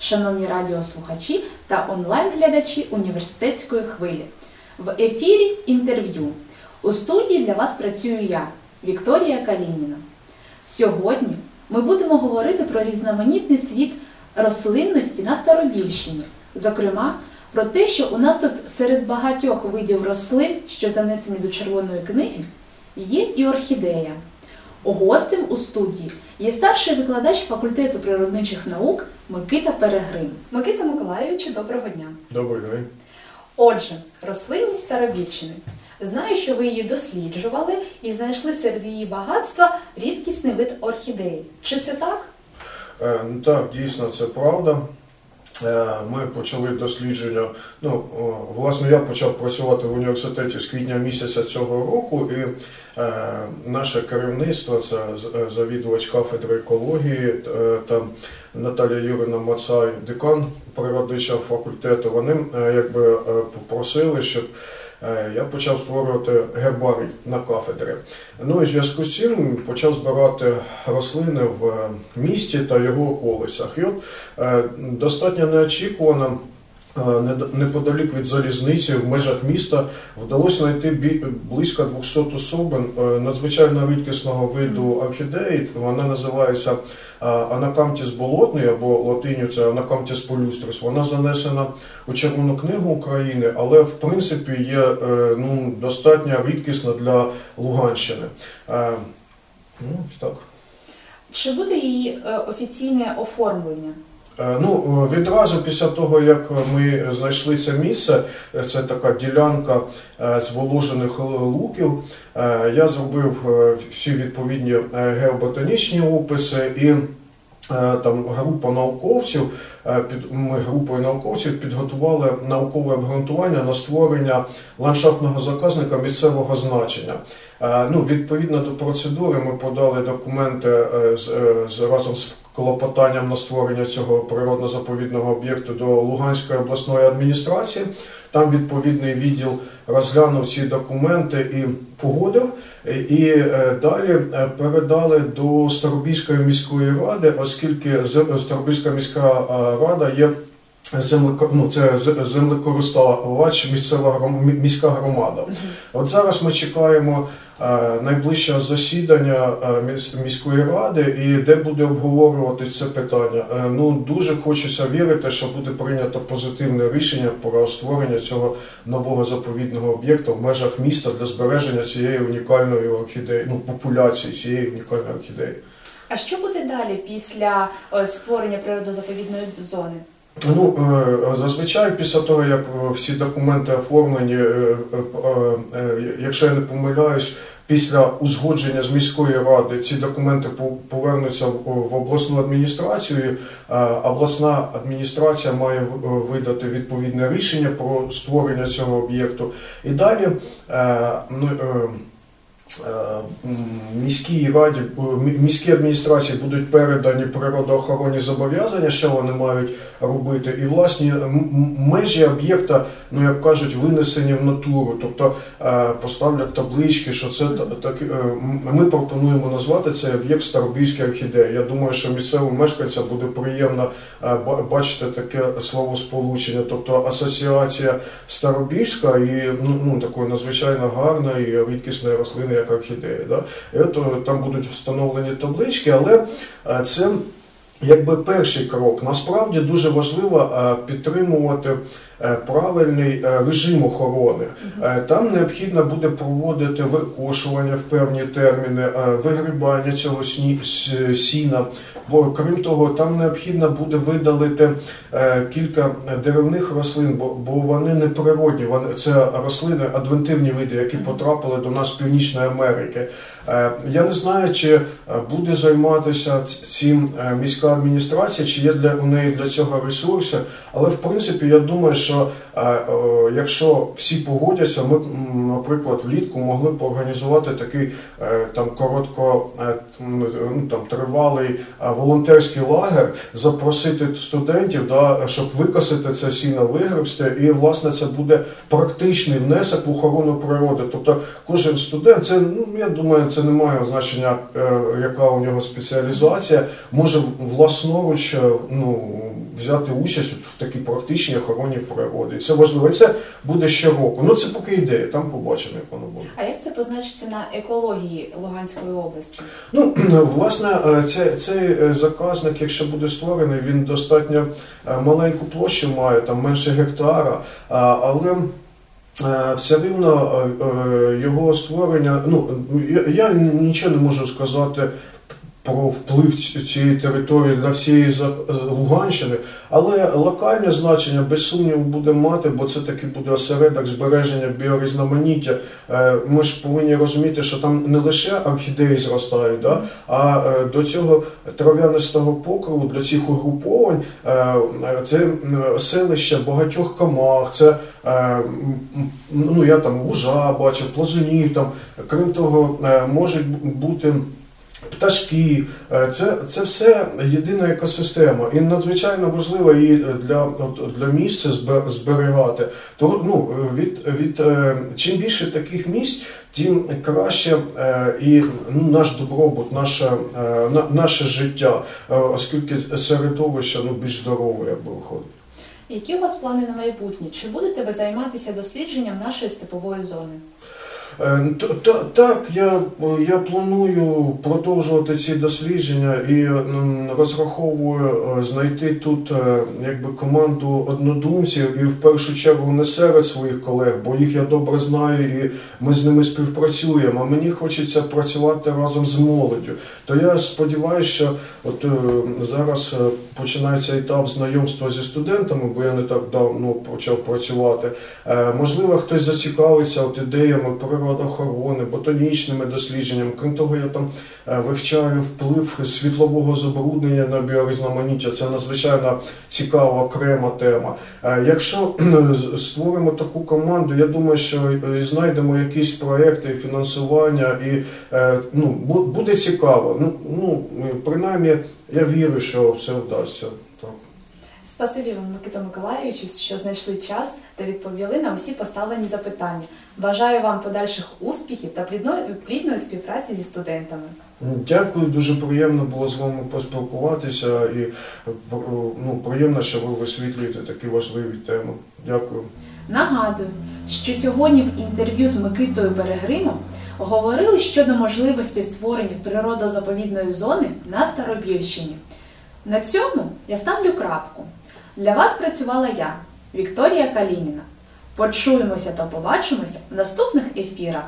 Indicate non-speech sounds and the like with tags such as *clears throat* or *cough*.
Шановні радіослухачі та онлайн-глядачі університетської хвилі. В ефірі інтерв'ю. У студії для вас працюю я, Вікторія Калініна. Сьогодні ми будемо говорити про різноманітний світ рослинності на Старобільщині. Зокрема, про те, що у нас тут серед багатьох видів рослин, що занесені до Червоної книги, є і орхідея. Гостем у студії є старший викладач факультету природничих наук Микита Перегрим. Микита Миколайовичу, доброго дня. Добрий день. Отже, рослинність Старобільщини. Знаю, що ви її досліджували і знайшли серед її багатства рідкісний вид орхідеї. Чи це так? Е, ну Так, дійсно, це правда. Е, Ми почали дослідження. Ну, власне, я почав працювати в університеті з квітня місяця цього року, і е, наше керівництво, це е, завідувач кафедри екології та Наталія Юрина Мацай, декан природничого факультету. Вони якби попросили, щоб я почав створювати гербарій на кафедрі. Ну і зв'язку з цим почав збирати рослини в е, місті та його околицях. І от е, достатньо неочікувано. Е, Неподалік від залізниці в межах міста вдалося знайти близько 200 особин е, надзвичайно рідкісного виду орхідеї. Вона називається е, Анакамтіс болотний або латиню це Анакамтіс полюстрис. Вона занесена у Червону книгу України, але в принципі є ну, достатньо рідкісна для Луганщини. Ну, так. Чи буде її офіційне оформлення? Е, Ну, е, відразу після того, як ми знайшли це місце, це така ділянка е, зволожених луків, я зробив всі відповідні геоботанічні описи і. Там група науковців, під ми групою науковців підготували наукове обґрунтування на створення ландшафтного заказника місцевого значення. Ну, відповідно до процедури, ми подали документи з разом з клопотанням на створення цього природно-заповідного об'єкту до Луганської обласної адміністрації. Там відповідний відділ розглянув ці документи і погодив. І е, далі е, передали до Старобільської міської ради, оскільки Старобільська міська е, рада є землеко, ну, це землекористувач місцева міська громада. От зараз ми чекаємо е, найближче засідання е, міської ради, і де буде обговорюватись це питання. Е, Ну дуже хочеться вірити, що буде прийнято позитивне рішення про створення цього нового заповідного об'єкту в межах міста для збереження цієї унікальної орхідеї, ну популяції цієї унікальної орхідеї. А що буде далі після створення природозаповідної зони? Ну, е, зазвичай після того, як всі документи оформлені, е, е, якщо я не помиляюсь, після узгодження з міської ради ці документи по- повернуться в обласну адміністрацію. Обласна адміністрація має видати відповідне рішення про створення цього об'єкту. І далі ну, міській раді, е, міській адміністрації будуть передані природоохоронні зобов'язання, що вони мають робити, і власні межі об'єкта, ну як кажуть, винесені в натуру, тобто е, поставлять таблички, що це та- так. е, Ми пропонуємо назвати цей об'єкт Старобільська орхідея. Я думаю, що місцевим мешканцям буде приємно е, бачити таке словосполучення, тобто асоціація Старобільська і ну, ну такої надзвичайно гарної рідкісної рослини, як орхідеї. Да? Е, там будуть встановлені таблички, але е, це якби перший крок. Насправді дуже важливо е, підтримувати правильний е, режим охорони. Е, Там необхідно буде проводити викошування в певні терміни, е, вигрібання цього сіна. Бо крім того, там необхідно буде видалити е, кілька деревних рослин, бо, вони не природні. Це рослини адвентивні види, які потрапили до нас з Північної Америки. Е, Я не знаю, чи е, буде займатися цим е, міська адміністрація, чи є для у неї для цього ресурси. Але в принципі я думаю, що е, е, якщо всі погодяться, ми наприклад, влітку могли б організувати такий е, там коротко ну, там тривалий волонтерський лагер, запросити студентів, да, щоб викосити це сіно вигребсти, і власне це буде практичний внесок в охорону природи. Тобто кожен студент, це ну я думаю, це не має значення, яка у нього спеціалізація, може власноруч ну, взяти участь в такій практичній охороні природи. І це важливо. І це буде щороку. Ну це поки ідея, там побачимо, як воно буде. А як це позначиться на екології Луганської області? Ну, *clears throat* власне, е, це, цей е, заказник, якщо буде створений, він достатньо е, маленьку площу має, там менше гектара, але все рівно його створення, ну, я, я нічого не можу сказати. Про вплив цієї території на всієї Луганщини, але локальне значення без сумніву буде мати, бо це таки буде осередок збереження біорізноманіття. Е, Ми ж повинні розуміти, що там не лише орхідеї зростають, да, а е, до цього трав'янистого покриву для цих угруповань е, це селище багатьох комах, це ну я там вужа бачив, плазунів там. Крім того, можуть бути. Пташки, Е, це, це все єдина екосистема, і надзвичайно важливо її для, для місця зберігати. То ну від, від е, чим більше таких місць, тим краще е, і ну, наш добробут, наше, наше життя, оскільки середовище ну, більш здорове, якби виходить. Які у вас плани на майбутнє? Чи будете ви займатися дослідженням нашої степової зони? Е, Так, я, я планую продовжувати ці дослідження і розраховую е, знайти тут е, якби команду однодумців і в першу чергу не серед своїх колег, бо їх я добре знаю і ми з ними співпрацюємо. А мені хочеться працювати разом з молоддю. То я сподіваюся, що от зараз починається етап знайомства зі студентами, бо я не так давно почав працювати. Можливо, хтось зацікавиться от ідеями природоохорони, ботанічними дослідженнями. Крім того, я там е, вивчаю вплив світлового забруднення на біорізноманіття. Це надзвичайно цікава окрема тема. Е, Якщо створимо таку команду, я думаю, що е, знайдемо якісь проекти фінансування, і ну, буде цікаво. Ну, ну принаймні, я вірю, що все вдасться. Так. Спасибі вам, Микито Миколаївичу, що знайшли час та відповіли на усі поставлені запитання. Бажаю вам подальших успіхів та плідної, співпраці зі студентами. Дякую, дуже приємно було з вами поспілкуватися і ну, приємно, що ви висвітлюєте такі важливі теми. Дякую. Нагадую, що сьогодні в інтерв'ю з Микитою Берегримом говорили щодо можливості створення природозаповідної зони на Старобільщині. На цьому я ставлю крапку. Для вас працювала я, Вікторія Калініна. Почуємося та побачимося в наступних ефірах.